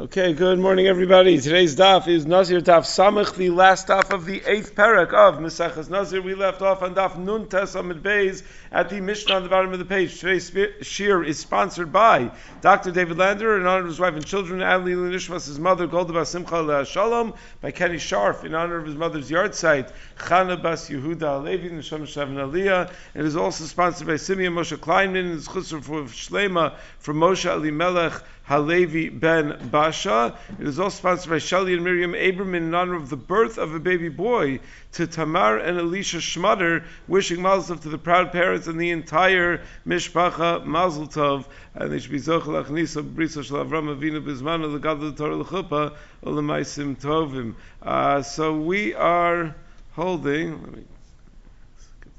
Okay, good morning, everybody. Today's daf is Nazir daf Samach, the last daf of the eighth parak of Mesachas Nazir. We left off on daf Nun Tes Amid Beis at the Mishnah on the bottom of the page. Today's shir is sponsored by Dr. David Lander in honor of his wife and children, Ali Nishmas, his mother, Golda Bas Simcha Shalom, by Kenny Sharf in honor of his mother's yahrzeit, Chana Bas Yehuda Alevi, Nisham Shavin Aliyah. It is also sponsored by Simeon Moshe Kleinman and his chusr for Shlema from Moshe Ali Melech. Halevi ben Basha. It is also sponsored by Shali and Miriam Abraman in honor of the birth of a baby boy to Tamar and Elisha Schmutter, wishing Mazel Tov to the proud parents and the entire Mishpacha Mazel Tov. And they should be Zochel Achnisa Brisa Shel Avram Avinu Bizman L'Gadol Torah L'Chuppah U'Lemaisim Tovim. Uh, so we are holding,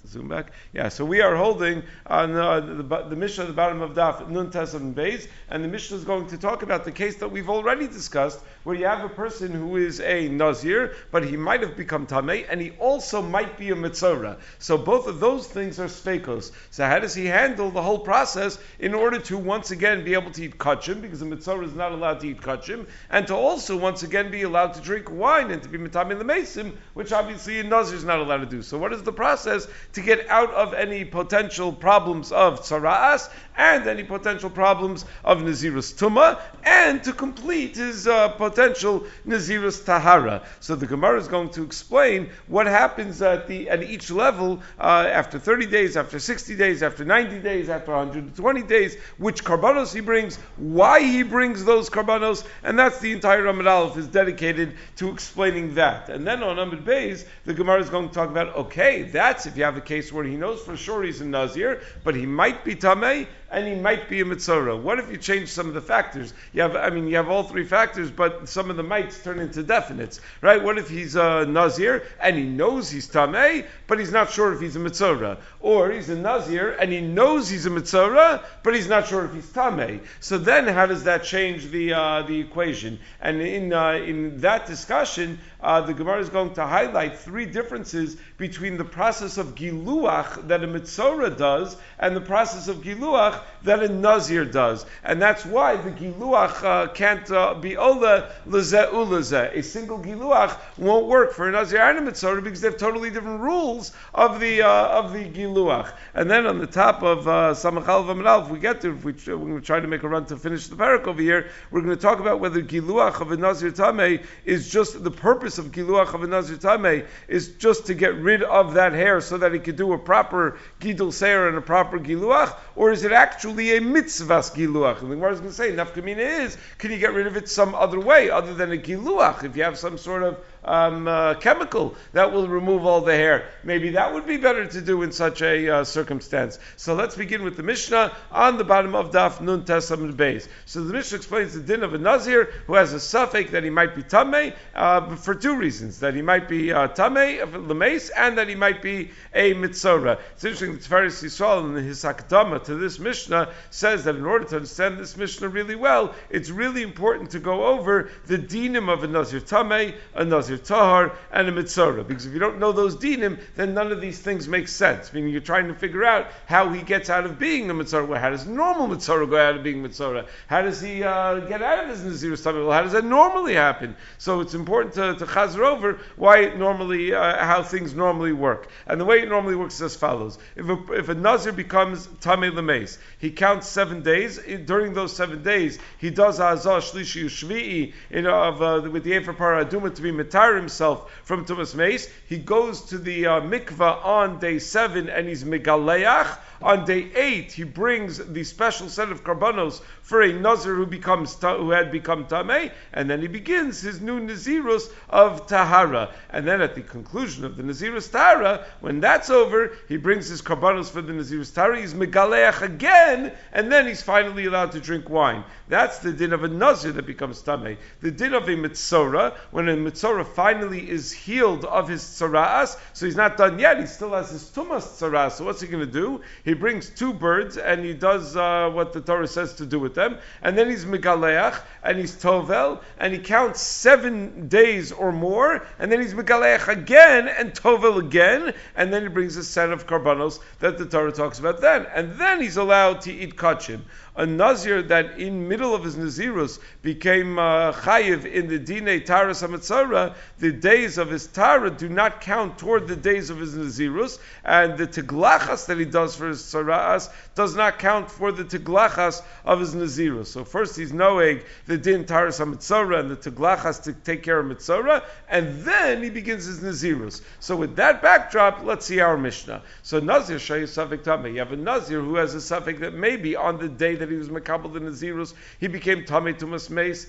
zoom back. Yeah, so we are holding on uh, the, the Mishnah at the bottom of Daf Nun Tesam Beis, and the Mishnah is going to talk about the case that we've already discussed, where you have a person who is a Nazir, but he might have become Tameh, and he also might be a Mitzorah. So both of those things are Sfekos. So how does he handle the whole process in order to once again be able to eat Kachim, because a Mitzorah is not allowed to eat Kachim, and to also once again be allowed to drink wine and to be Mitameh the Mesim, which obviously a Nazir is not allowed to do. So what is the process to get out of any potential problems of tzara'as and any potential problems of Nazirus Tuma, and to complete his uh, potential Nazirus Tahara. So the Gemara is going to explain what happens at the at each level uh, after 30 days, after 60 days, after 90 days, after 120 days, which karbanos he brings, why he brings those karbanos, and that's the entire Ramad Aleph is dedicated to explaining that. And then on Amid Bays, the Gemara is going to talk about okay, that's if you have a case where he knows for sure he's a Nazir, but he might be Tameh, and he might be a mitzvah. What if you change some of the factors? You have, I mean, you have all three factors, but some of the mights turn into definites, right? What if he's a nazir and he knows he's tamei, but he's not sure if he's a mitzvah, or he's a nazir and he knows he's a mitzvah, but he's not sure if he's tamei. So then, how does that change the uh, the equation? And in uh, in that discussion, uh, the Gemara is going to highlight three differences between the process of giluach that a mitzvah does and the process of giluach that a nazir does, and that's why the giluach uh, can't uh, be ola lezeh. A single giluach won't work for a nazir and a mitzvah because they have totally different rules of the uh, of the giluach. And then on the top of uh, samachal if we get to, if we, are going to try to make a run to finish the parak over here, we're going to talk about whether giluach of a nazir tameh is just the purpose of giluach of a nazir tameh is just to get rid of that hair so that he could do a proper gidul seir and a proper giluach, or is it actually actually a mitzvahs giluach. And the Gemara is going to say, nafkamina is, can you get rid of it some other way other than a giluach? If you have some sort of um, uh, chemical that will remove all the hair. Maybe that would be better to do in such a uh, circumstance. So let's begin with the Mishnah on the bottom of Daf Nun Tesam Beis. So the Mishnah explains the din of a Nazir who has a safek that he might be Tameh uh, for two reasons that he might be uh, Tameh Lemes and that he might be a Mitzorah. It's interesting that Tiferes Yisrael in his Akdama to this Mishnah says that in order to understand this Mishnah really well, it's really important to go over the dinim of a Nazir Tameh, a Nazir Tahar, and a Mitzorah. Because if you don't know those dinim, then none of these things make sense. Meaning you're trying to figure out how he gets out of being a Mitzorah. Well, how does normal Mitzorah go out of being Mitzorah? How does he uh, get out of his Nazir? Well, how does that normally happen? So it's important to, to chazer over why it normally, uh, how things normally work. And the way it normally works is as follows. If a, if a Nazir becomes Tameh Lemes, he counts seven days. During those seven days, he does Azah Shlishi Ushvi'i in, of, uh, with the Efer Paraduma to be Mitzorah himself from Tumas Mace. He goes to the uh, mikvah on day seven and he's megaleach. On day eight, he brings the special set of karbanos for a nazir who becomes who had become tamei, and then he begins his new nazirus of tahara. And then at the conclusion of the nazirus tahara, when that's over, he brings his karbanos for the nazirus tahara. He's megaleach again, and then he's finally allowed to drink wine. That's the din of a nazir that becomes tamei. The din of a mitzora, when a mitzora finally is healed of his tzaraas, so he's not done yet. He still has his tumas tzaraas. So what's he going to do? He brings two birds and he does uh, what the Torah says to do with them, and then he's megaleach and he's tovel and he counts seven days or more, and then he's megaleach again and tovel again, and then he brings a set of karbanos that the Torah talks about then, and then he's allowed to eat kachim a Nazir that in middle of his Nazirus became uh, chayiv in the Dine Taras HaMetzora, the days of his Tara do not count toward the days of his Nazirus, and the Tiglachas that he does for his Saras does not count for the Tiglachas of his Nazirus. So first he's knowing the Din Taras HaMetzora and the Tiglachas to take care of Metzora, and then he begins his Nazirus. So with that backdrop, let's see our Mishnah. So Nazir Shayu Safik Tameh. You have a Nazir who has a Safik that maybe on the day that he was Makabal in Nazirus, he became Tameh Tumas Mace.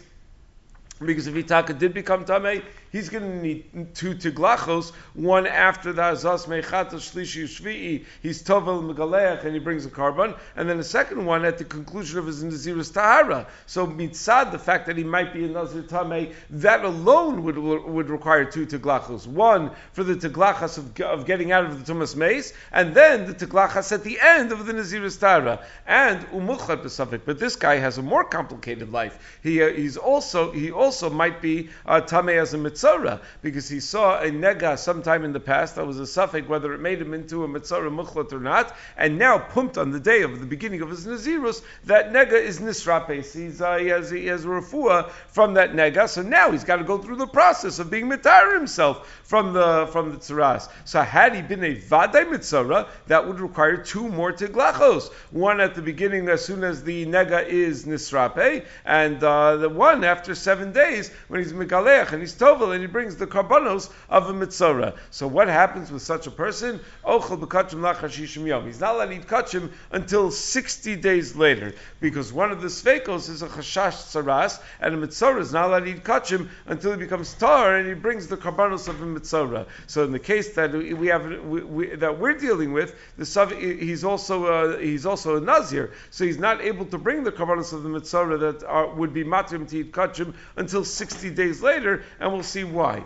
Because if Itaka did become Tameh, he's going to need two tiglachos, one after the Azaz Meichata Shlishi Shvi'i, he's Tovel Megaleach, and he brings a carbon, and then a second one at the conclusion of his Nazirus Tahara. So mitzad, the fact that he might be a Nazir Tameh, that alone would, would require two tiglachos. One for the tiglachas of, of getting out of the Tumas Mace, and then the tiglachas at the end of the Nazirus Tahara. And Umuchat Besafik. But this guy has a more complicated life. He, uh, he's also, he also might be uh, Tameh as a mitzvah mitzora because he saw a nega sometime in the past that was a safek whether it made him into a mitzora muchlat or not, and now pumped on the day of the beginning of his nazirus that nega is nisrapes. He's uh, he has he has from that nega, so now he's got to go through the process of being mitar himself from the from the tzaras. So had he been a vaday mitzora, that would require two more tiglachos. One at the beginning as soon as the nega is nisrape, and uh, the one after seven days when he's megalech and he's tovel and he brings the karbanos of a mitzora. So what happens with such a person? Ochel b'kachim lachashishim yom. He's not allowed to eat kachim until 60 days later, because one of the sveikos is a chashash saras, and a mitzora is not allowed to eat kachim until he becomes tar and he brings the karbanos of a mitzora. So in the case that we have we, we, that we're dealing with, the he's also uh, he's also a nazir, so he's not able to bring the karbanos of the mitzora that are, would be matrim to eat kachim until 60 days later, and we'll see why.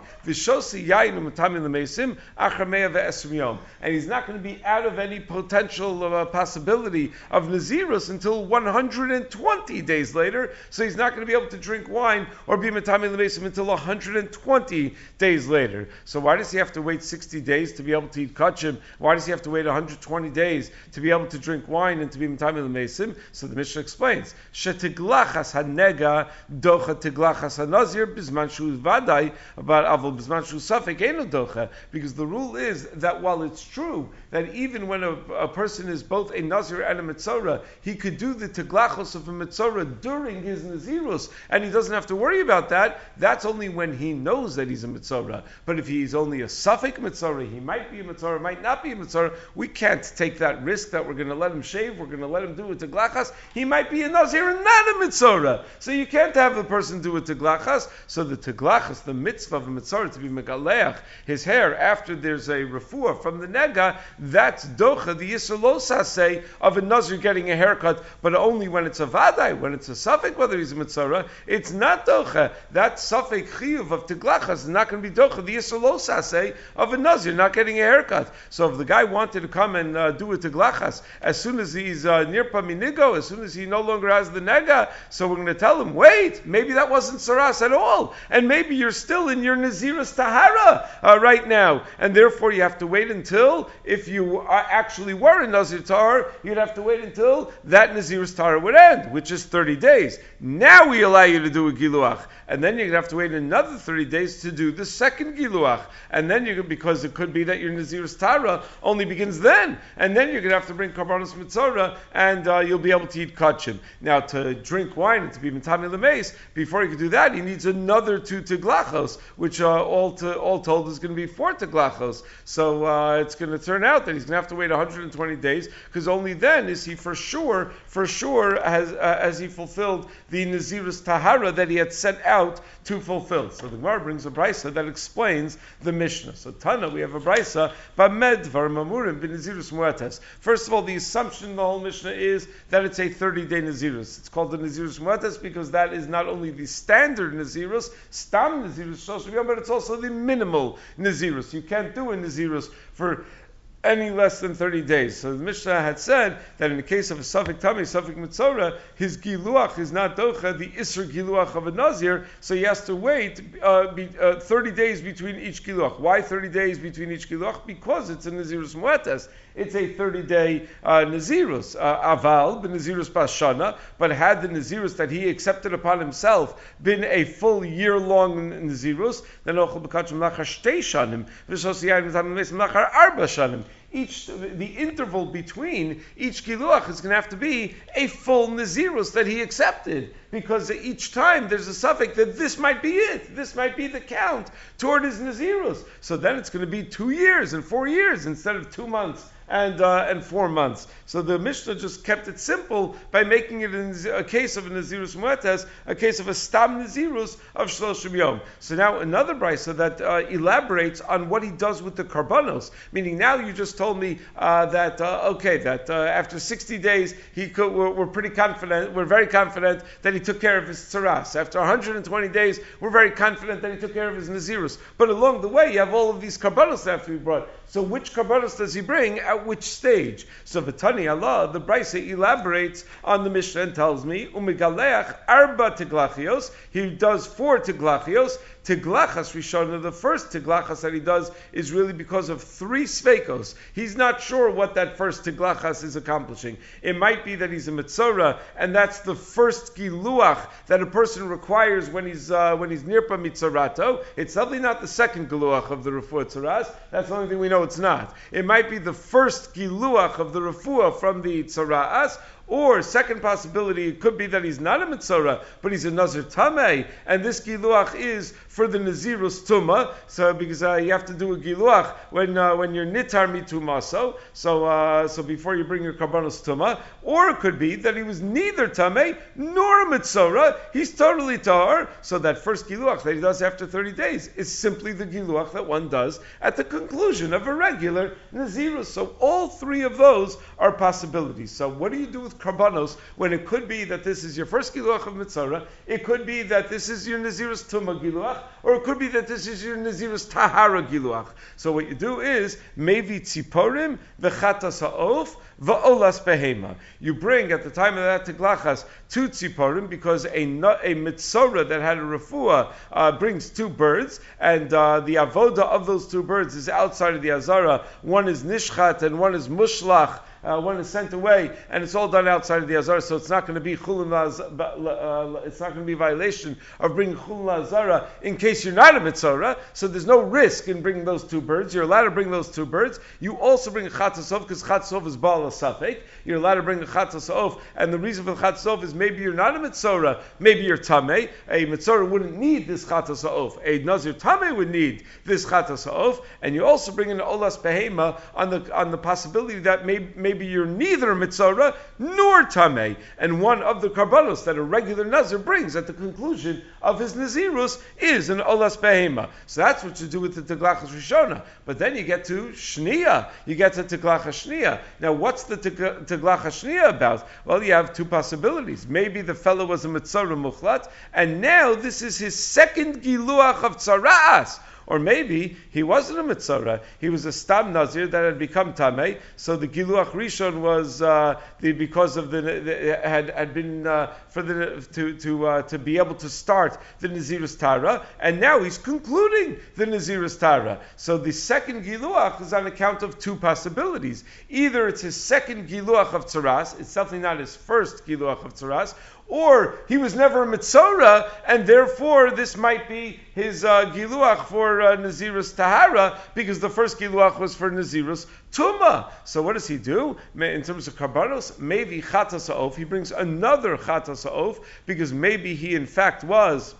Acharmeya ve'esrim yom, and he's not going to be out of any potential uh, possibility of nazirus until 120 days later. So he's not going to be able to drink wine or be mutamin lemesim until 120 days later. So why does he have to wait 60 days to be able to eat kachim? Why does he have to wait 120 days to be able to drink wine and to be mutamin lemesim? So the Mishnah explains: Shetiglachas hanega docha tiglachas hanazir vadai about avol b'zman shu safek docha, because the rule is that while it's true that even when a, a, person is both a nazir and a mitzora, he could do the teglachos of a mitzora during his nazirus, and he doesn't have to worry about that. That's only when he knows that he's a mitzora. But if he's only a safek mitzora, he might be a mitzora, might not be a mitzora. We can't take that risk that we're going to let him shave, we're going to let him do a teglachas. He might be a nazir and not a mitzora. So you can't have the person do a teglachas. So the teglachas, the mitzvah of a mitzvah to be megaleach his hair after there's a refuah from the nega, that's docha, the say of a nazir getting a haircut, but only when it's a vadai, when it's a safek, whether he's a mitzvah, it's not docha. That safek chiyuv of tiglachas is not going to be docha, the say of a nazir not getting a haircut. So if the guy wanted to come and uh, do a tiglachas, as soon as he's uh, near paminigo, as soon as he no longer has the nega, so we're going to tell him, wait, maybe that wasn't saras at all, and maybe you're still in your Naziris Tahara uh, right now, and therefore you have to wait until, if you actually were in Nazir Tahar, you'd have to wait until that Naziris Tahara would end, which is 30 days. Now we allow you to do a Giluach, and then you're going to have to wait another 30 days to do the second Giluach, and then you're because it could be that your Naziris Tahara only begins then, and then you're going to have to bring Karbanos Mitzora, and uh, you'll be able to eat Kachim. Now, to drink wine and to be Mitami Lemeis, before he can do that, he needs another two Tiglachos, which uh, all, to, all told is going to be four teglachos. So uh, it's going to turn out that he's going to have to wait 120 days because only then is he for sure, for sure, has, uh, has he fulfilled the Nazirus Tahara that he had set out to fulfill. So the Gemara brings a brisa that explains the Mishnah. So Tana, we have a brisa, Nazirus Muetes. First of all, the assumption in the whole Mishnah is that it's a 30 day Nazirus. It's called the Nazirus Muetes because that is not only the standard Nazirus, Stam Nazirus but it's also the minimal Nazirus. You can't do a Nazirus for any less than 30 days. So the Mishnah had said that in the case of a Safek Tamei, Safek Mitzora, his Giluach is not Docha, the Isser Giluach of a Nazir, so he has to wait uh, be, uh, 30 days between each Giluach. Why 30 days between each Giluach? Because it's a Nazirus Muetes. It's a 30 day uh, Nazirus. Uh, aval, the Nazirus Bashana, but had the Nazirus that he accepted upon himself been a full year long Nazirus, then Ochel Bekachim Lachar Shtei Lachar Arba each the interval between each kiluach is going to have to be a full nazirus that he accepted because each time there's a safek that this might be it this might be the count toward his nazirus so then it's going to be two years and four years instead of two months and uh, and four months. So the Mishnah just kept it simple by making it a case of a Nazirus Muetes, a case of a Stam Nazirus of Shloshim Yom. So now another brisa that uh, elaborates on what he does with the karbanos, meaning now you just told me uh, that uh, okay that uh, after 60 days he could, we're, we're, pretty confident, we're very confident that he took care of his tzaras. After 120 days, we're very confident that he took care of his Nazirus. But along the way, you have all of these karbanos that have to be brought. So which karbanos does he bring? at which stage. So Vatani Allah, the Brisa elaborates on the Mishnah and tells me, Umigaleach arba tiglachios, he does four tiglachios, Tiglachas Rishona, the first Tiglachas that he does is really because of three Sveikos. He's not sure what that first Tiglachas is accomplishing. It might be that he's a Mitzora, and that's the first Giluach that a person requires when he's uh, when he's Nirpa Mitzorato. It's definitely not the second Giluach of the Refuah Tzaras. That's the only thing we know it's not. It might be the first Giluach of the Refuah from the Tzaras, or second possibility, it could be that he's not a Mitzora, but he's a Nazir Tameh, and this Giluach is for the Nazirus Tuma. So because uh, you have to do a Giluach when uh, when you're Nitar Mitumaso. So uh, so before you bring your Karbanos Tuma, or it could be that he was neither Tameh nor a Mitzora. He's totally Tar. So that first Giluach that he does after 30 days is simply the Giluach that one does at the conclusion of a regular Nazirus. So all three of those are possibilities. So what do you do with karbanos when it could be that this is your first giluach of mitzvah, it could be that this is your nazirus tuma giluach, or it could be that this is your nazirus tahara giluach. So what you do is mevi tziporim v'chatas ha'of va'olas behema. You bring at the time of that tiglachas two tziporim because a a mitzora that had a refuah uh, brings two birds, and uh, the avoda of those two birds is outside of the azara. One is nishchat and one is mushlach uh, one is sent away, and it's all done outside of the azara, so it's not going to be chulin uh, it's not going to be violation of bringing chulin azara in case you're not a mitzora. So there's no risk in bringing those two birds. You're allowed to bring those two birds. You also bring a chatzasov because chatzasov is baal safek. You're allowed to bring a chatzasov, and the reason for the chatzasov is maybe you're not a mitzora, maybe you're tamei. A mitzora wouldn't need this chatzasov. A nazir tamei would need this chatzasov, and you also bring in olas behema on the on the possibility that maybe, maybe maybe you're neither mitzora nor tamei, and one of the karbanos that a regular nazir brings at the conclusion of his nazirus is an olas behema. So that's what you do with the teglachas rishona. But then you get to shnia, you get to teglachas shnia. Now, what's the teglachas shnia about? Well, you have two possibilities. Maybe the fellow was a mitzora muchlat, and now this is his second giluach of tzaras. Or maybe he wasn't a mitzora; he was a stam nazir that had become tamei. So the giluach rishon was uh, the, because of the, the, had had been uh, for the to to uh, to be able to start the nazirus tara, and now he's concluding the nazirus tara. So the second giluach is on account of two possibilities: either it's his second giluach of tzaras, it's definitely not his first giluach of tzaras, or he was never a Mitzora, and therefore this might be his uh, Giluach for uh, Tahara, because the first Giluach was for Nazirus Tuma. So what does he do? In terms of Karbanos, maybe Chatas he brings another Chatas because maybe he in fact was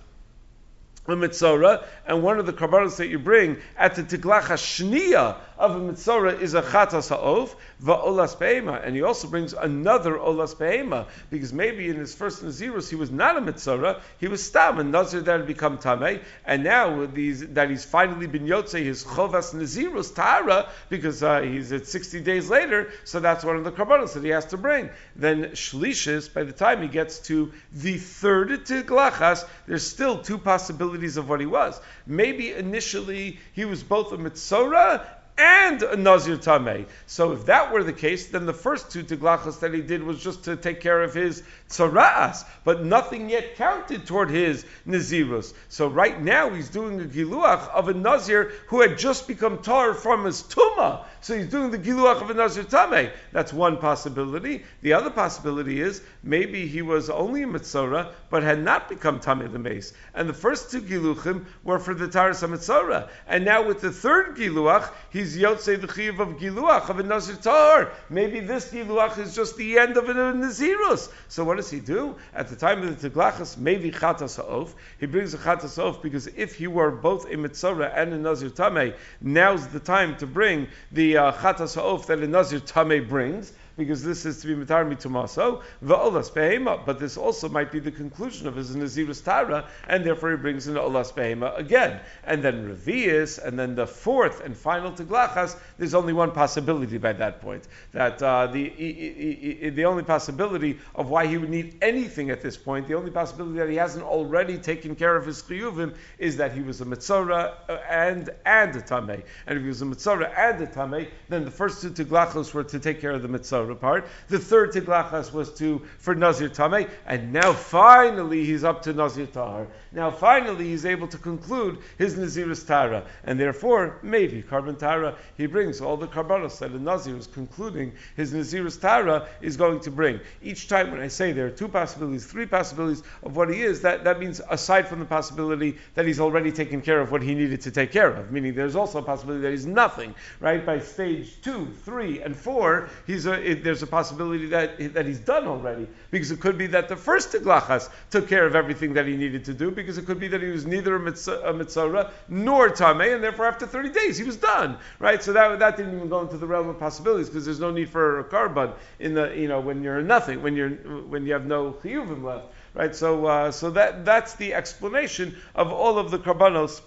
a mitzora, and one of the karbanos that you bring at the tiglach shniya of a mitzora is a chatas ha'of va'olas be'ema, and he also brings another olas be'ema because maybe in his first nazirus he was not a mitzora, he was stam and nazir that had become tamei, and now these, that he's finally been yotze his chovas nazirus tara because uh, he's at sixty days later, so that's one of the karbanos that he has to bring. Then shlishis, by the time he gets to the third tiglachas, there's still two possibilities of what he was. Maybe initially he was both a mitzora and a Nazir Tameh. So if that were the case, then the first two Tiglachas that he did was just to take care of his Tzara'as, but nothing yet counted toward his Nazirus. So right now he's doing a Giluach of a Nazir who had just become tar from his Tumah. So he's doing the Giluach of a Nazir Tameh. That's one possibility. The other possibility is maybe he was only a Mitzorah, but had not become Tameh the Mace. And the first two Giluchim were for the Taras Mitzorah. And now with the third Giluach, he's Yotzei the Chiv of Giluach of a Nazir Tar. Maybe this Giluach is just the end of a Nazirus. So what does he do? At the time of the Tiglachas, maybe Chatas Ha'of. He brings a Chatas Ha'of because if he were both a Mitzorah and a Nazir Tameh, now's the time to bring the uh, Chatas Ha'of that a Nazir Tameh brings because this is to be mitar mitumaso va'olas behema. But this also might be the conclusion of his nazirus tara, and therefore he brings in olas behema again. And then revius, and then the fourth and final teglachas. There's only one possibility by that point. That uh, the the only possibility of why he would need anything at this point, the only possibility that he hasn't already taken care of his chiyuvim is that he was a mitzora uh, and and a tamei. And if he was a mitzora and a tamei, then the first two teglachos were to take care of the mitzora apart. The third tiglachas was to for Nazir Tameh, and now finally he's up to Nazir Tahar. Now finally he's able to conclude his Nazirus Tara, and therefore maybe carbon Tara he brings all the carbonos that a Nazir is concluding his Nazirus Tara is going to bring. Each time when I say there are two possibilities, three possibilities of what he is, that, that means aside from the possibility that he's already taken care of what he needed to take care of, meaning there's also a possibility that he's nothing, right? By stage two, three, and four, he's a, it, there's a possibility that, that he's done already, because it could be that the first Tiglachas took care of everything that he needed to do, because it could be that he was neither a, mitzvah, a nor Tameh, and therefore after 30 days he was done, right? So that, that didn't even go into the realm of possibilities, because there's no need for a carbon in the, you know, when you're nothing, when you're, when you have no chiyuvim left, right? So, uh, so that, that's the explanation of all of the karbanos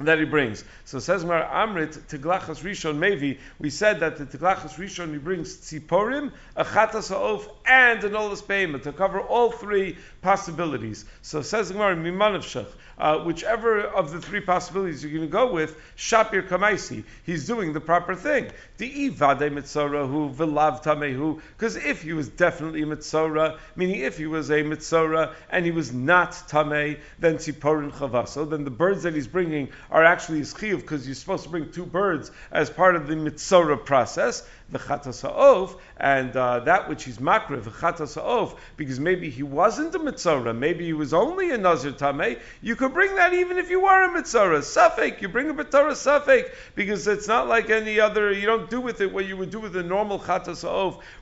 that he brings. So says Mar Amrit Tiglachas Rishon Mevi. We said that the Tiglachas Rishon he brings Tziporim, a Chatas and an Olas Payment to cover all three possibilities. So says Gemara Mimanavshach uh, whichever of the three possibilities you're going to go with, Shapir Kamaisi, he's doing the proper thing. Because if he was definitely Mitzora, meaning if he was a Mitzora and he was not Tameh, then Tziporin Chavaso, then the birds that he's bringing are actually his because you're supposed to bring two birds as part of the Mitzora process the chatas and uh, that which he's makriv, the chatas because maybe he wasn't a mitzora, maybe he was only a nazir tameh, you could bring that even if you were a mitzora. Safek, you bring a mitzora safek, because it's not like any other, you don't do with it what you would do with a normal chatas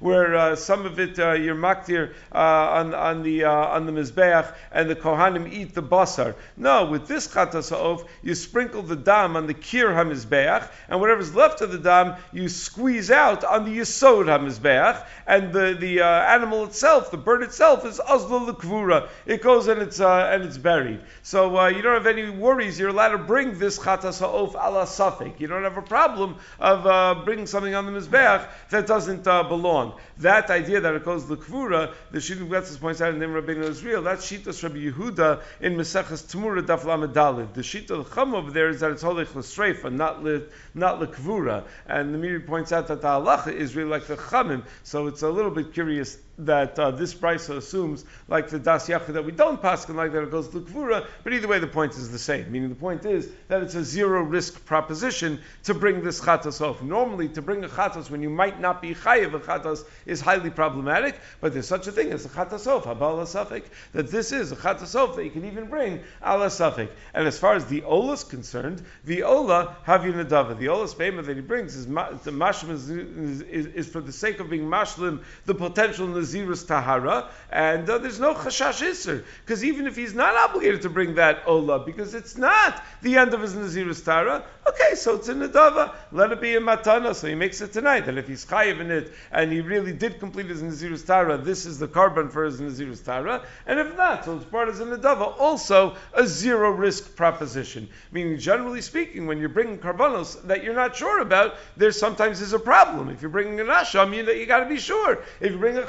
where uh, some of it uh, you're maktir uh, on, on, the, uh, on the mizbeach, and the kohanim eat the basar. No, with this chatas you sprinkle the dam on the kir hamizbeach, and whatever's left of the dam, you squeeze out out on the Yisod HaMizbeach, and the, the uh, animal itself, the bird itself, is Azla Lekvura. It goes and it's, uh, and it's buried. So uh, you don't have any worries. You're allowed to bring this Chatas Ha'of ala Safik. You don't have a problem of uh, bringing something on the Mizbeach that doesn't uh, belong. That idea that it goes Lekvura, the Shittim Gletzis points out in Nim Rabbeinu Israel, that's Shitas Rabbi Yehuda in Mesechas Tmura Daf Lamed The Shita Chum over there is that it's Holech L'Streifa, not, le, not Lekvura. And the Meiri points out that the halacha is really like the chamim. So it's a little bit curious that uh, this brisa assumes, like the das yachid, that we don't paskin like that it goes to kvura. But either way, the point is the same. Meaning the point is that it's a zero risk proposition to bring this chatas off. Normally, to bring a chatas when you might not be chayiv a chatas is highly problematic. But there's such a thing as a chatas off habal safik that this is a chatas off that you can even bring ala safik. And as far as the ola is concerned, the ola have yunadava. The ola's spema that he brings is the is, is, is, for the sake of being mashlim the potential Nazirus Tahara, and uh, there's no Chashash Isser. Because even if he's not obligated to bring that Ola, because it's not the end of his Nazirus Tahara, okay, so it's a Nadava, let it be a Matana, so he makes it tonight. And if he's Chayiv in it, and he really did complete his Nazirus Tahara, this is the carbon for his Nazirus Tahara, and if not, so it's part as a Nadava, also a zero risk proposition. Meaning, generally speaking, when you're bringing carbonos that you're not sure about, there sometimes is a problem. If you're bringing an asham, you, you got to be sure. If you bring a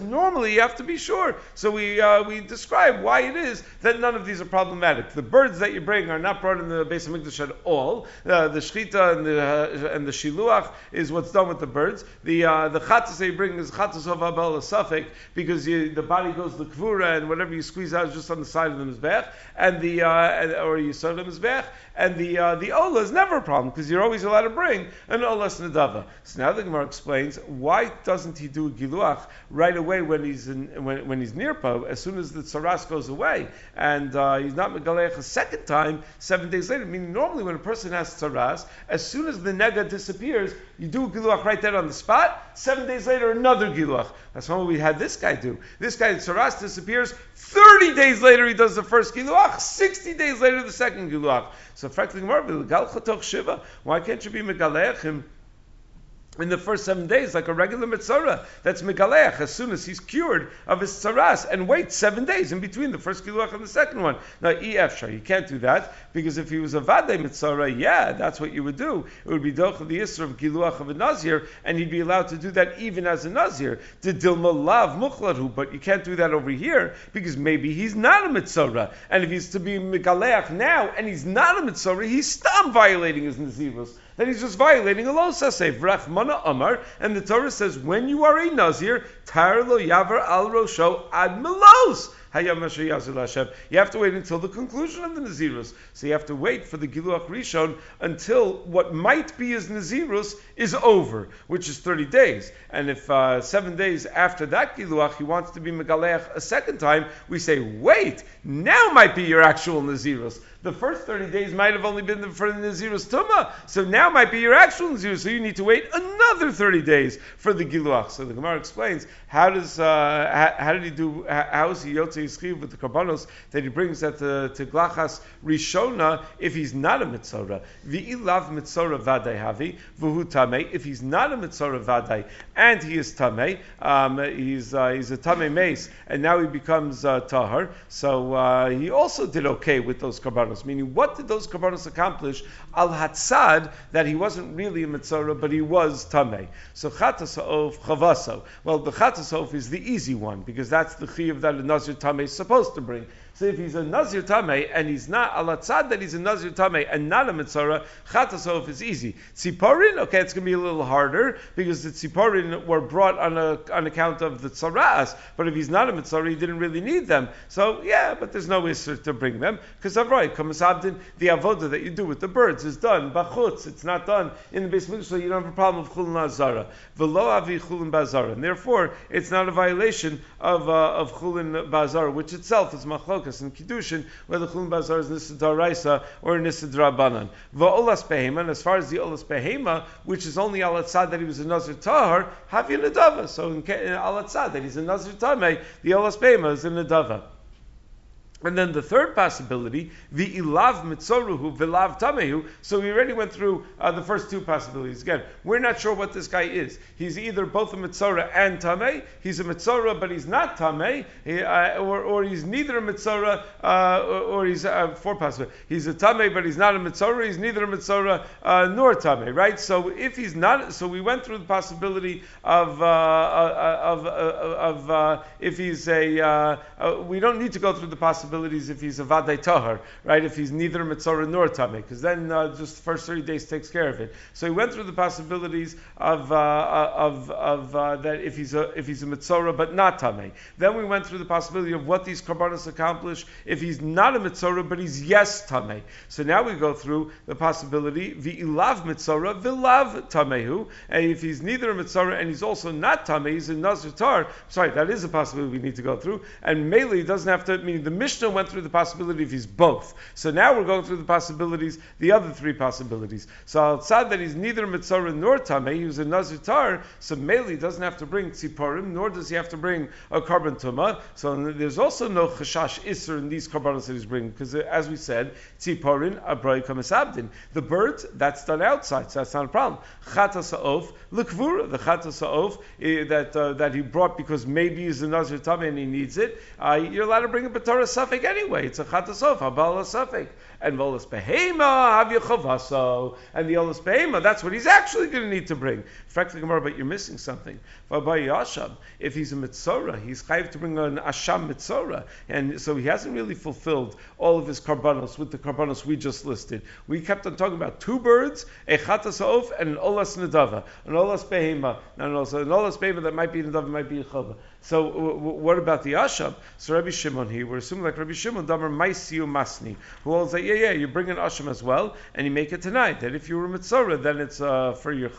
normally you have to be sure. So we uh, we describe why it is that none of these are problematic. The birds that you bring are not brought in the base of Mikdash at all. Uh, the shchita and the uh, and the shiluach is what's done with the birds. The uh, the chatos that you bring is chatos of abel safek because you, the body goes to kvura and whatever you squeeze out is just on the side of the mizbech and the uh, or you serve the mizbech and the uh, the ola is never a problem because you're always allowed to bring an olas nadava. So now the Gemara explains why doesn't he do a giluach right away when he's in, when, when he's near po as soon as the tsaras goes away and uh, he's not megalech a second time seven days later. Meaning normally when a person has tsaras, as soon as the nega disappears, you do a giluach right there on the spot. Seven days later, another giluach. That's what we had this guy do. This guy tsaras disappears. Thirty days later, he does the first giluach. Sixty days later, the second giluach. So, frankly, why can't you be megalech him? In the first seven days, like a regular mitzvah, that's megalech as soon as he's cured of his tzaras, and wait seven days in between the first kiluach and the second one. Now, efshar, you can't do that because if he was a vade mitzvah, yeah, that's what you would do. It would be doch of the isra of kiluach of a nazir, and he'd be allowed to do that even as a nazir. The dilma lav but you can't do that over here because maybe he's not a mitzvah, and if he's to be megalech now and he's not a mitzvah, he's still violating his nazirus then he's just violating a law. Saseh Vrachmana Amar, and the Torah says, when you are a Nazir, Tar lo al rosho ad melos. You have to wait until the conclusion of the Nazirus. So you have to wait for the Giluach Rishon until what might be his Nazirus is over, which is 30 days. And if uh, seven days after that Giluach he wants to be Megaleach a second time, we say, wait, now might be your actual Nazirus the first 30 days might have only been for the Nazirus Tumah, so now might be your actual Nazirus, so you need to wait another 30 days for the Giluach. So the Gemara explains, how does, uh, how, how, did he do, how is he Yotze Yischiv with the Karbanos that he brings at the, to Glachas Rishona if he's not a Mitzorah? V'ilav Mitzorah Vadai Havi, Vuhu Tamei, if he's not a Mitzorah Vadai, and he is Tamei, um, he's, uh, he's a Tamei Mace, and now he becomes uh, Tahar, so uh, he also did okay with those Karbanos Meaning, what did those karbanos accomplish? Al hatzad that he wasn't really a mitzvah, but he was tamei. So chatasov chavaso. Well, the chatasov is the easy one because that's the chiyuv that a nazir tamei is supposed to bring. So if he's a Nazir Tameh and he's not alatzad that he's a Nazir Tameh and not a Mitzvah, Chatasov is easy. Tziporin, okay, it's going to be a little harder because the Tziporin were brought on, a, on account of the Tzaras, but if he's not a Mitzvah, he didn't really need them. So yeah, but there's no Isser to bring them because Avroi, Kamasabdin, the Avodah that you do with the birds is done. Bachutz, it's not done in the base so you don't have a problem of Chulun Azara. Velo Avi Chulun Bazara. And therefore, it's not a violation of, uh, of Chulun Bazara, which itself is Machlok And Kiddushin, whether Chulun Bazar is Nisa Daraisa or Nisa Drabanan. Va'olas Behema, and as far as the Olas Behema, which is only Alatzad that he was a Nazir Tahar, Havi Nadava. So in Alatzad that he's a Nazir Tameh, the Olas Behema is in Nadava. And then the third possibility, the ilav mitzoruhu vilav tamehu. So we already went through uh, the first two possibilities. Again, we're not sure what this guy is. He's either both a mitzora and tameh. He's a mitzora, but he's not tameh, he, uh, or, or he's neither a mitzora uh, or, or, he's uh, four possibilities. He's a tameh, but he's not a mitzora. He's neither a mitzora uh, nor tameh. Right. So if he's not, so we went through the possibility of uh, uh, of of if he's a. we don't need to go through the possibility if he's a vadai tahar, right? If he's neither mitzvah nor tameh, because then uh, just the first thirty days takes care of it. So he went through the possibilities of uh, uh of of uh, that if he's a if he's a mitzvah but not tameh. Then we went through the possibility of what these karbanos accomplish if he's not a mitzvah but he's yes tameh. So now we go through the possibility ilav mitzvah vilav tamehu, and if he's neither a mitzvah and he's also not tameh, he's a nazir tar. Sorry, that is a possibility we need to go through. And Mele doesn't have to. mean the Mishnah Mishnah went through the possibility if he's both. So now we're going through the possibilities, the other three possibilities. So outside that he's neither Mitzvah nor Tameh, he was a Nazir Tar, so Meli doesn't have to bring Tziparim, nor does he have to bring a carbon Tumah. So there's also no Chashash Isser in these carbonos that he's bringing, because uh, as we said, Tziparin, Abrai Kamasabdin. The birds, that's done outside, so that's not a problem. Chata Sa'of, Lekvura, the Chata Sa'of, eh, that, uh, that he brought because maybe he's a Nazir Tameh and he needs it, uh, you're allowed to bring a Batara Anyway. It's a Chatasof, Habal Safik. And Volas Behema, Hav Yechavaso. And the Olas Behema, that's what he's actually going to need to bring. Frankly, Gemara, but you're missing something. If he's a Mitzorah, he's chayiv to bring an Asham Mitzorah. And so he hasn't really fulfilled all of his karbanos with the karbanos we just listed. We kept on talking about two birds, a Chatas Of, and an Olas Nedava. An Olas Behema. Now, also an Olas Behema that might be Nedava, might be Chava. So w- w- what about the Asham? So Rabbi Shimon here, we're assuming like Rabbi Shimon, Damar Maisiu Masni, who holds that, yeah, yeah, you bring an Asham as well, and you make it tonight. That if you were Mitzorah, then it's uh, for your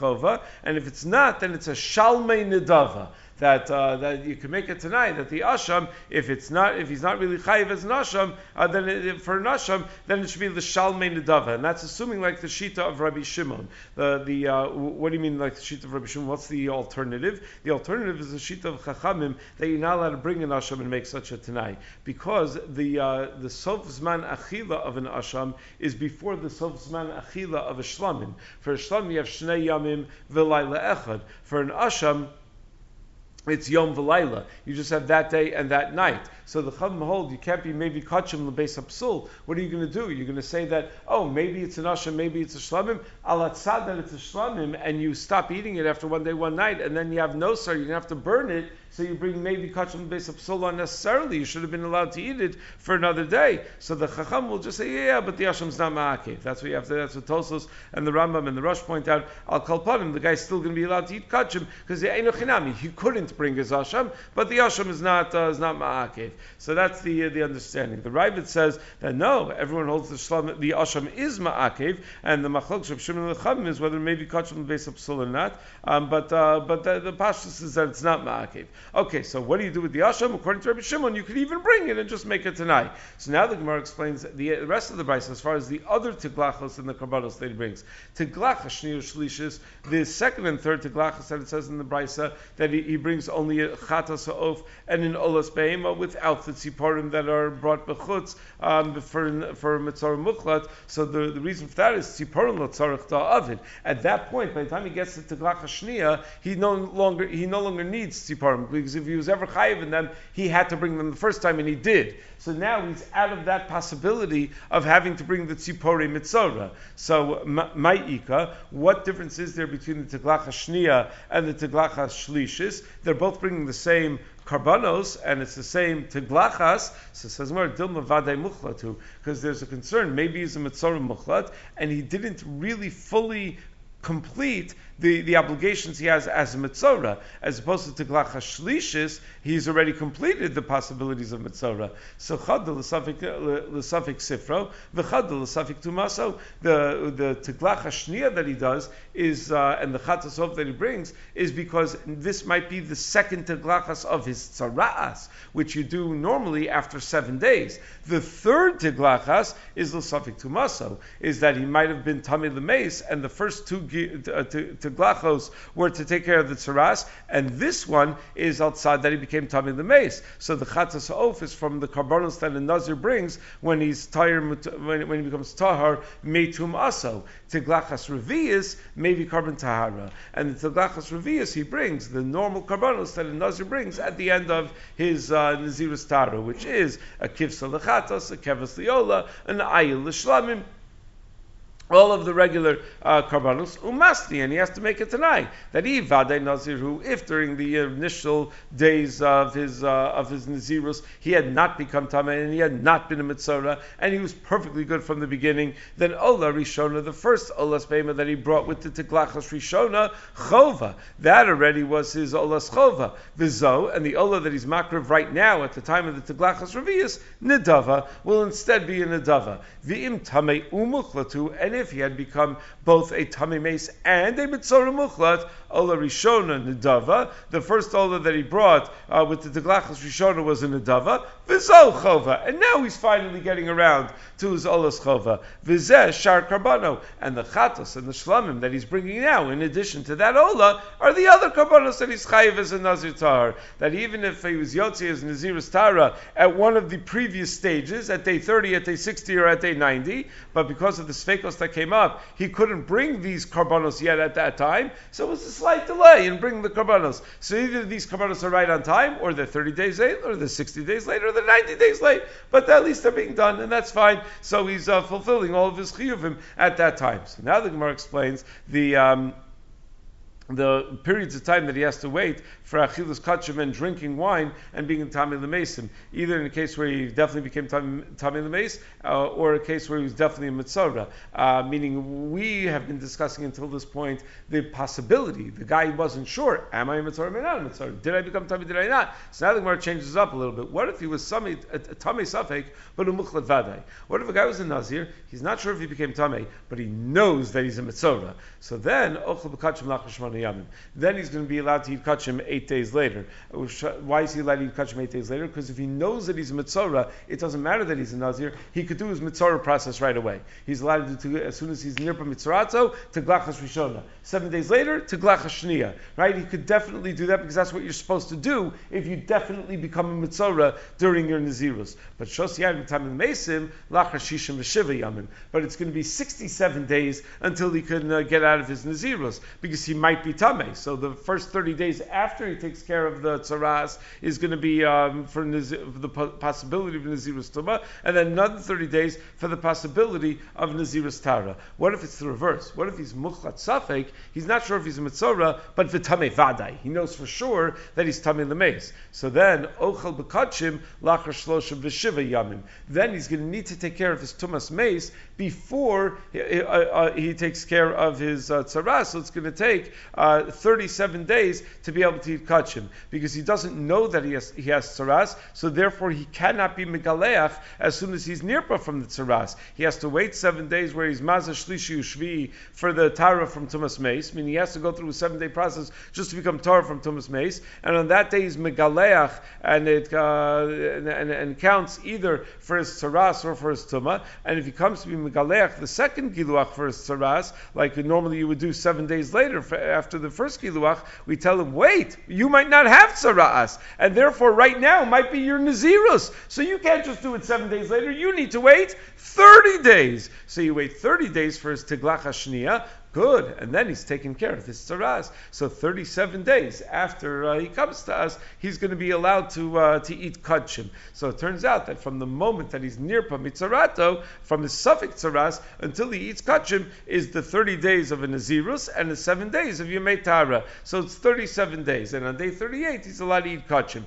and if it's not, then it's a Shalmei Nidava that uh, that you can make it tonight. That the asham, if it's not, if he's not really chayiv as an asham, uh, then it, for asham, then it should be the shalmei nedava, and that's assuming like the shita of Rabbi Shimon. The the uh, what do you mean like the shita of Rabbi Shimon? What's the alternative? The alternative is the shita of chachamim that you're not allowed to bring an asham and make such a tonight because the uh, the sof zman achila of an asham is before the sof zman achila of a shlamim. For a shlamim you have shnei yamim v'layla echad. For an asham it's Yom V'Laila. You just have that day and that night. So the Chacham hold you can't be maybe kachim lebeis hapsul. What are you going to do? You're going to say that oh maybe it's an asham, maybe it's a shlamim. Alatzad that it's a shlamim, and you stop eating it after one day, one night, and then you have no sir. To have to burn it. So you bring maybe kachim lebeis hapsul unnecessarily. You should have been allowed to eat it for another day. So the Chacham will just say yeah, yeah but the asham's not ma'akev. That's what you have to. That's what Tosos and the Rambam and the Rosh point out. Al kalpanim, the guy's still going to be allowed to eat kachim because the einochinami he couldn't bring his asham, but the asham is not uh, is not ma'akev. So that's the uh, the understanding. The Ravid says that no, everyone holds the shlam, the asham is ma'akev, and the machlok of Shimon lechavim is whether maybe kachim base psul or not. Um, but uh, but the, the pashtus is that it's not ma'akev. Okay, so what do you do with the asham? According to Rabbi Shimon, you could even bring it and just make it tonight. So now the Gemara explains the rest of the brayso as far as the other tiglachos and the karbanos that he brings. Tiglach shniyur shlishis, the second and third tiglachos that it says in the brayso that he, he brings only a chatas ha'of and an olas be'ema without the tziporim that are brought bechutz um, for for mitzvah muchlat. So the, the reason for that is tziporim lotzarich oven. At that point, by the time he gets to Teglach Hashniya, he no longer he no longer needs tziporim because if he was ever chayiv in them, he had to bring them the first time, and he did. So now he's out of that possibility of having to bring the tzipori mitzora. So ma'ika, what difference is there between the Teglach Hashniya and the Teglach Shlishis? They're both bringing the same karbanos, and it's the same teglachas. So says more dilma muchlatu, because there's a concern. Maybe he's a mitzvah muchlat, and he didn't really fully complete the, the obligations he has as a mitzora, as opposed to Tiglach HaShlishis, he's already completed the possibilities of mitzora. So Chad the l'safik sifro, v'chad l'safik tumaso, the, the Tiglach HaShniya that he does is, uh, and the Chatasov that he brings, is because this might be the second Tiglachas of his tzara'as, which you do normally after seven days. The third Tiglachas is l'safik tumaso, is that he might have been Tami Lemeis, and the first two uh, to, glachos were to take care of the tzaras, and this one is outside that he became tamid the mace. So the chatzas of is from the karbonos that a nazir brings when he's tired when, when he becomes tahar metum aso. Tiglachas revius maybe carbon tahara, and the tiglachas revius he brings the normal karbonos that a nazir brings at the end of his uh, nazirus tara, which is a kivsa lechatas, a kevas liola, an ayil l'shlamim all of the regular uh, karbanos umasti, and he has to make it tonight. That vaday naziru, if during the initial days of his uh, of his nazirus he had not become tamei and he had not been a mitzora, and he was perfectly good from the beginning, then ola rishona, the first olas bema that he brought with the tiklachas rishona chova, that already was his olas chova vizo, and the ola that he's makriv right now at the time of the tiklachas revius nidava will instead be a nidava. V'im tamei umuchlatu and if he had become both a tamei mace and a mitzvah muchlat, Ola Rishona Nidava. The first Ola that he brought uh, with the Teglachas Rishona was a Nidava. Vizol Chova. And now he's finally getting around to his Ola's Chova. Vizeh Shar Karbano. And the Chatos and the Shlamim that he's bringing now, in addition to that Ola, are the other Karbanos that he's Chayiv as a Nazir Tahar. That even if he was Yotzi as Nazirus Tara at one of the previous stages, at day 30, at day 60, or at day 90, but because of the Sveikos that came up, he couldn't bring these karbanos yet at that time, so it was slight delay in bringing the karbanos. So either these karbanos are right on time, or they're 30 days late, or they're 60 days late, or they're 90 days late, but at least they're being done, and that's fine. So he's uh, fulfilling all of his chiyuvim at that time. So now the Gemara explains the. Um, the periods of time that he has to wait for achilus kachim and drinking wine and being in Tami Lemesim, either in a case where he definitely became Tami Lemes, uh, or a case where he was definitely a Mitzora. Uh, meaning, we have been discussing until this point the possibility. The guy wasn't sure, am I a Mitzora or am I not a Mitzora? Did I become Tami, did I not? So now the Gemara changes up a little bit. What if he was Tami Safek, but a Mukhlat Vadai? What if a guy was a Nazir, he's not sure if he became Tami, but he knows that he's a Mitzora. So then, then he's going to be allowed to eat Kachim eight days later. Why is he allowed to eat kachim eight days later? Because if he knows that he's a mitzora, it doesn't matter that he's a nazir. He could do his mitzora process right away. He's allowed to do as soon as he's near mitzorato to glachas rishona. Seven days later to glachas. Right? He could definitely do that because that's what you're supposed to do if you definitely become a mitzora during your nazirus. But shosiyad b'tamim mesim lachas shishim v'shiva yamim. But it's going to be 67 days until he can uh, get out of his nazirus because he might be tame. So the first 30 days after he takes care of the tzaras is going to be um, for, for, the possibility of Nazirus Tuma, and then another 30 days for the possibility of Nazirus Tara. What if it's the reverse? What if he's Mukhlat Safek? He's not sure if he's a Mitzora, but Vitame Vadai. He knows for sure that he's Tame Lemeis. So then, Ochel Bekachim, Lachar Shloshim Veshiva Yamim. Then he's going to need to take care of his Tumas Mace before he, uh, uh, he takes care of his uh, Tzaras. So it's going to take uh, 37 days to be able to eat kachim because he doesn't know that he has he has so therefore he cannot be megaleach as soon as he's nirpa from the tzaras. He has to wait seven days where he's mazah shlishi ushvi for the tara from tumas mace, meaning he has to go through a seven day process just to become tara from tumas mace, and on that day he's megaleach and it uh, and, and, and, counts either for his tzaras or for his tuma, and if he comes to be megaleach the second giluach for his tzaras, like normally you would do seven days later after the first giluach, we tell him wait you might not have tzara'as, and therefore right now might be your nazirus. So you can't just do it seven days later. You need to wait 30 days. So you wait 30 days for his tiglach hashniya, Good. And then he's taken care of his tzaras. So 37 days after uh, he comes to us, he's going to be allowed to uh, to eat kachim. So it turns out that from the moment that he's near pamitzarato, from his safek tzaras until he eats kachim, is the 30 days of a nazirus and the seven days of yemei tara. So it's 37 days. And on day 38, he's allowed to eat kachim.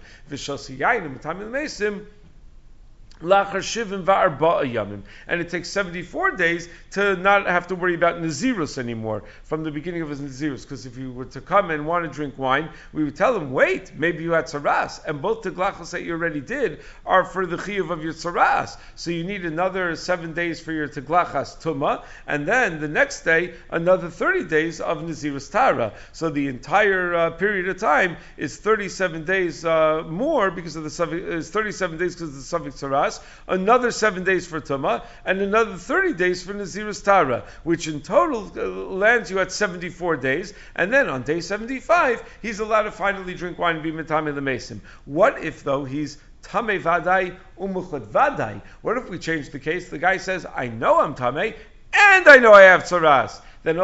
And it takes 74 days to not have to worry about Nazirus anymore from the beginning of his Nazirus. Because if you were to come and want to drink wine, we would tell him, wait, maybe you had Tzaras. And both the Glachas that you already did are for the Chiyuv of your Tzaras. So you need another seven days for your Teglachas Tuma. And then the next day, another 30 days of Nazirus Tara. So the entire uh, period of time is 37 days uh, more because of the is 37 days because of the safek Tzaras another seven days for Tuma, and another 30 days for Nazirus Tara, which in total uh, lands you at 74 days. And then on day 75, he's allowed to finally drink wine and be the Mason. What if, though, he's Tame Vadai Umuchlet Vadai? What if we change the case? The guy says, I know I'm Tame, and I know I have Tzaras. Then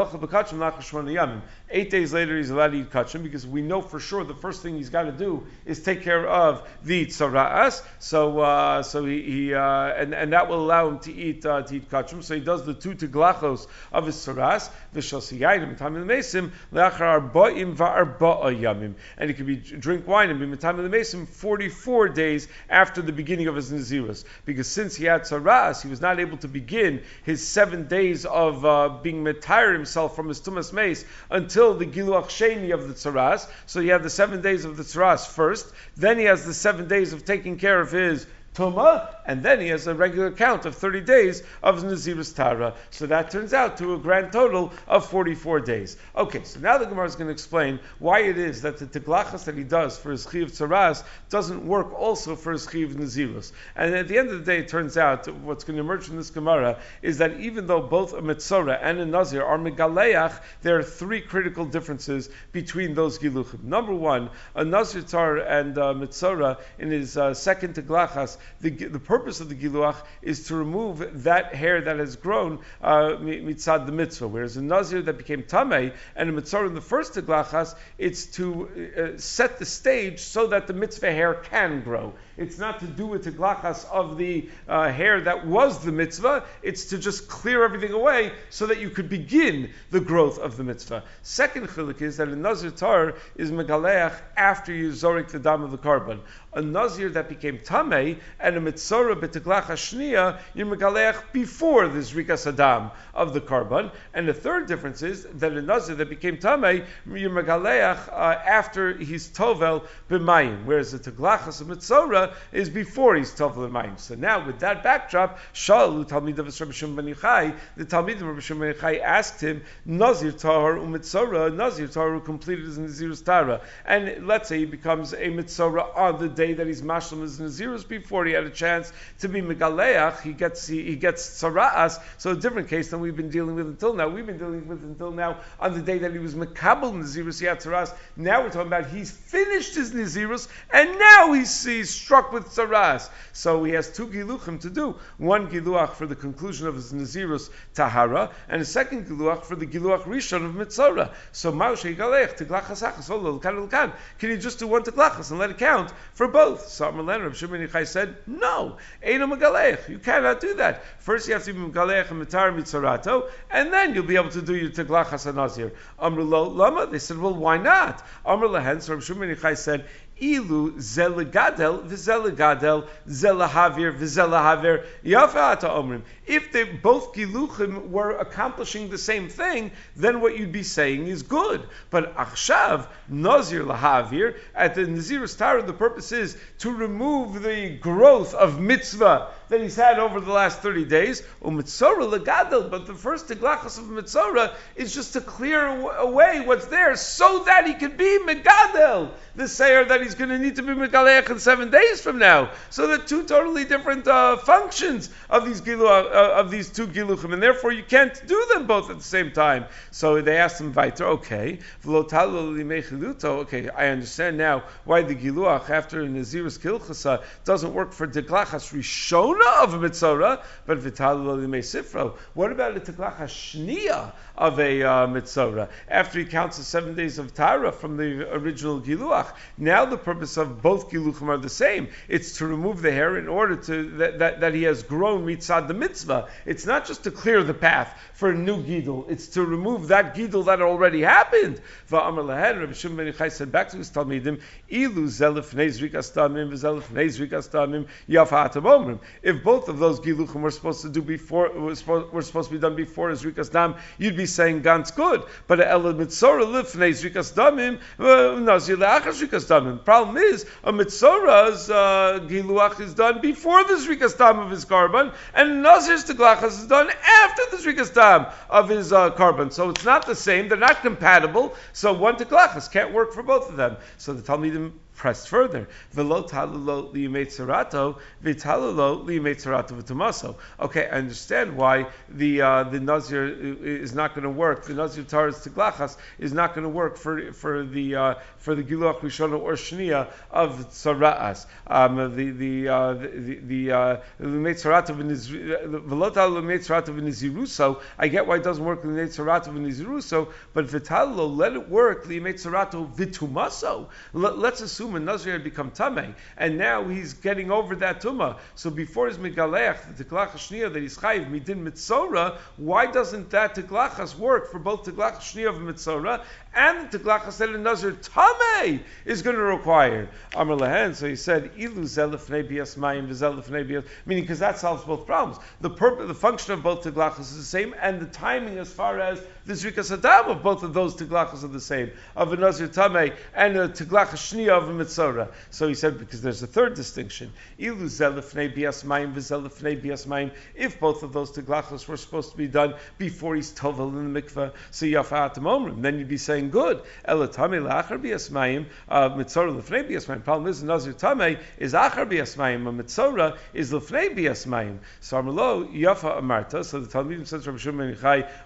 Eight days later, he's allowed to eat kachim because we know for sure the first thing he's got to do is take care of the tzara'as. So, uh, so he, he uh, and, and that will allow him to eat uh, to eat kachim. So he does the two teglachos of his tzara'as. V'shosiyayim mitamim mesim leachar arba'im va'arba'a yamim, and he can be drink wine and be mitamim mesim forty four days after the beginning of his nazirus. Because since he had tzara'as, he was not able to begin his seven days of uh, being mitire himself from his tumas mace until until the Giluach Sheni of the Tzaras. So he had the seven days of the Tzaras first, then he has the seven days of taking care of his Tuma, and then he has a regular count of 30 days of Nazirus Tara. So that turns out to a grand total of 44 days. Okay, so now the Gemara is going to explain why it is that the Tiglachas that he does for his Chiv Tzaras doesn't work also for his Chiv Nazirus. And at the end of the day, it turns out what's going to emerge from this Gemara is that even though both a Mitzora and a Nazir are Megaleach, there are three critical differences between those Giluchim. Number one, a Nazir Tar and a Mitzora in his uh, second Tiglachas the, the purpose of the giluach is to remove that hair that has grown uh, mitzad the mitzvah. Whereas a nazir that became tamei and a mitzvah in the first teglachas, it's to uh, set the stage so that the mitzvah hair can grow. It's not to do with teglachas of the uh, hair that was the mitzvah. It's to just clear everything away so that you could begin the growth of the mitzvah. Second chilik is that a nazir tar is megaleach after you zorik the dam of the korban. a nazir that became tamei and a mitzora b'teglach hashniya you're megaleach before the zrika sadam of the korban. And the third difference is that a nazir that became tamei you're megaleach uh, after he's tovel b'mayim, whereas the teglachas of mitzora is before he's tovel b'mayim. So now with that backdrop, Shalu Talmid of Rabbi Shimon ben the Talmid of Rabbi Shimon ben Yochai asked him nazir tahar umitzora nazir tahar completed his nazirus tara, and let's say he becomes a mitzora on the day that he's mashlam his nazirus before he had a chance to be megaleach, he gets he, he gets tzara'as. So a different case than we've been dealing with until now. We've been dealing with until now on the day that he was mekabel nazirus, he had tzara'as. Now we're talking about he's finished his nazirus and now he's, he's struck with tzara'as. So he has two giluchim to do. One giluach for the conclusion of his nazirus tahara, and a second giluach for the giluach rishon of mitzora. So ma'ushe galech tiglachas achas Can you just do one tiglachas and let it count for both. So Amar Rav Shimon Yochai said, no, Eino Megalech. You cannot do that. First you have to be Megalech and Mitar Mitzarato, and then you'll be able to do your Teglachas Hanazir. Amr Lo Lama, they said, well, why not? Amr Lehen, so Rav Shimon Yochai said, Ilu zelegadel v'zelegadel zelahavir v'zelahavir yafa omrim. If they both giluchim were accomplishing the same thing, then what you'd be saying is good. But achshav nazir lahavir at the nazir star, the purpose is to remove the growth of mitzvah that he's had over the last 30 days. Umitzora legadel, but the first teglachas of mitzora is just to clear away what's there so that he can be megadel, the sayer that he's going to need to be megalech in seven days from now. So they're two totally different uh, functions of these gilu, uh, of these two giluchim, and therefore you can't do them both at the same time. So they asked him weiter, okay, okay, I understand now why the giluach after Nazirus kilchasa doesn't work for deglachas rishona of a mitzora, but vitalu sifro. What about the teglachas shnia of a uh, after he counts the seven days of tara from the original giluach? Now the purpose of both giluchim are the same. It's to remove the hair in order to that, that, that he has grown mitzad the mitzvah. It's not just to clear the path for a new gidul. It's to remove that gidul that already happened. Said back to his talmidim, ilu. If both of those giluchim were supposed to do before, were supposed, supposed to be done before Ezrikas dam, you'd be saying ganz good. But el mitzora lifnei Ezrikas damim uh, nazir le'achas Zrikas damim. Problem is, a mitzora's uh, giluach is done before the Zrikas dam of his korban, and nazir's teglachas is done after the Zrikas dam of his uh, korban. So it's not the same. They're not compatible. So one teglachas can't work for both of them. So the Talmidim pressed further. Okay, I understand why the uh, the nazir is not going to work. The nazir taras teglachas is not going to work for for the uh, for the giluach rishona or shnia of tzaraas. Um, the the uh, the the uh, velo liyimetzerato v'niziruso. I get why it doesn't work liyimetzerato v'niziruso, but vitalulo let it work liyimetzerato v'tumaso. Let's assume assume Nazir had become Tameh, and now he's getting over that Tumah. So before his Megalech, the Teglach Shnia that he's Chayiv, Midin Mitzora, why doesn't that Teglachas work for both Teglach Shnia of Mitzora and the Teglachas that a Nazir Tameh is going to require? Amr Lehen, so he said, Ilu Zelefnei Bias Mayim, Zelefnei Bias, meaning because that solves both problems. The purpose, the function of both Teglachas is the same, and the timing as far as the Zrikas Adam of both of those Teglachas are the same, of a Nazir Tameh and a Teglach Shnia of a mitzora. So he said because there's a third distinction. Ilu bias mayim bias mayim. If both of those teglachos were supposed to be done before he's tovel in the mikveh, so yafat omrim, then you'd be saying good. Elatami la'achar bias mayim uh, mitzora lefnei bias mayim. Problem is nazir tame is achar bias mayim. A mitzora is lefnei bias mayim. So amalo yafa amarta. So the Talmidim says Rabbi Shimon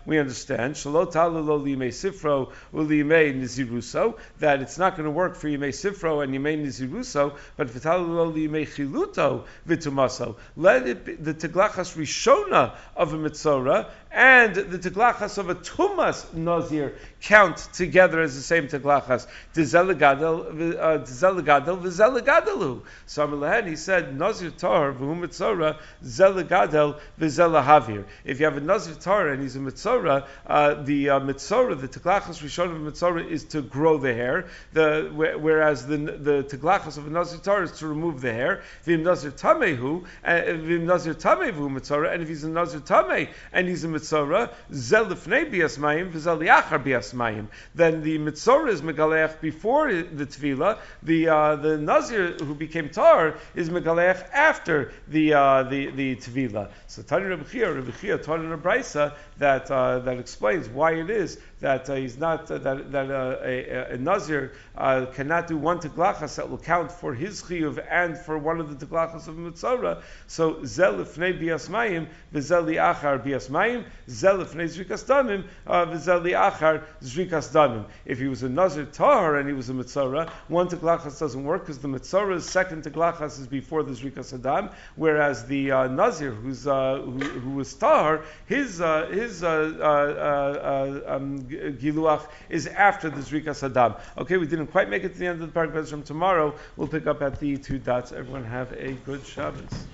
we understand lo liyimei sifro u'liyimei niziruso that it's not going to work for yimei sifro and Yemei Naziruso, but V'talalo Yemei Chiluto V'tumaso. Let it be the Teglachas Rishona of a Mitzora and the Teglachas of a Tumas Nazir count together as the same Teglachas. Dizelagadel uh, V'zelagadelu. So Amalahan, he said, Nazir Tar V'hu Mitzora Zelagadel V'zelahavir. If you have a Nazir Tar and he's a Mitzora, uh, the uh, Mitzora, the Teglachas Rishona of a Mitzora is to grow the hair, the, whereas the, the Teglachas of a Nazir Tar is to remove the hair. V'im Nazir Tamehu, uh, V'im Nazir Tamehu Mitzora, and if he's a Nazir Tameh and he's a Mitzora, Mayim. Then the Mitzora is Megalech before the Tvila, the, uh, the Nazir who became Tar is Megalech after the, uh, the, the Tvila. So Tani Rebbe Chia, Rebbe Chia that, uh, that explains why it is that uh, he's not uh, that, that uh, a, a, Nazir uh, cannot do one teglachas that will count for his chiyuv and for one of the teglachas of mitzvah. So zel ifnei bias mayim v'zel liachar bias mayim zel ifnei zrikas damim uh, v'zel liachar zrikas damim. If he was a Nazir tahar and he was a mitzvah, one teglachas doesn't work because the mitzvah's second teglachas is before the zrikas adam, whereas the Nazir who's who, who, was tahar, his his Uh, uh, uh, um, Giluach is after the Zrika Saddam. Okay, we didn't quite make it to the end of the Perek from tomorrow. We'll pick up at the two dots. Everyone have a good Shabbos.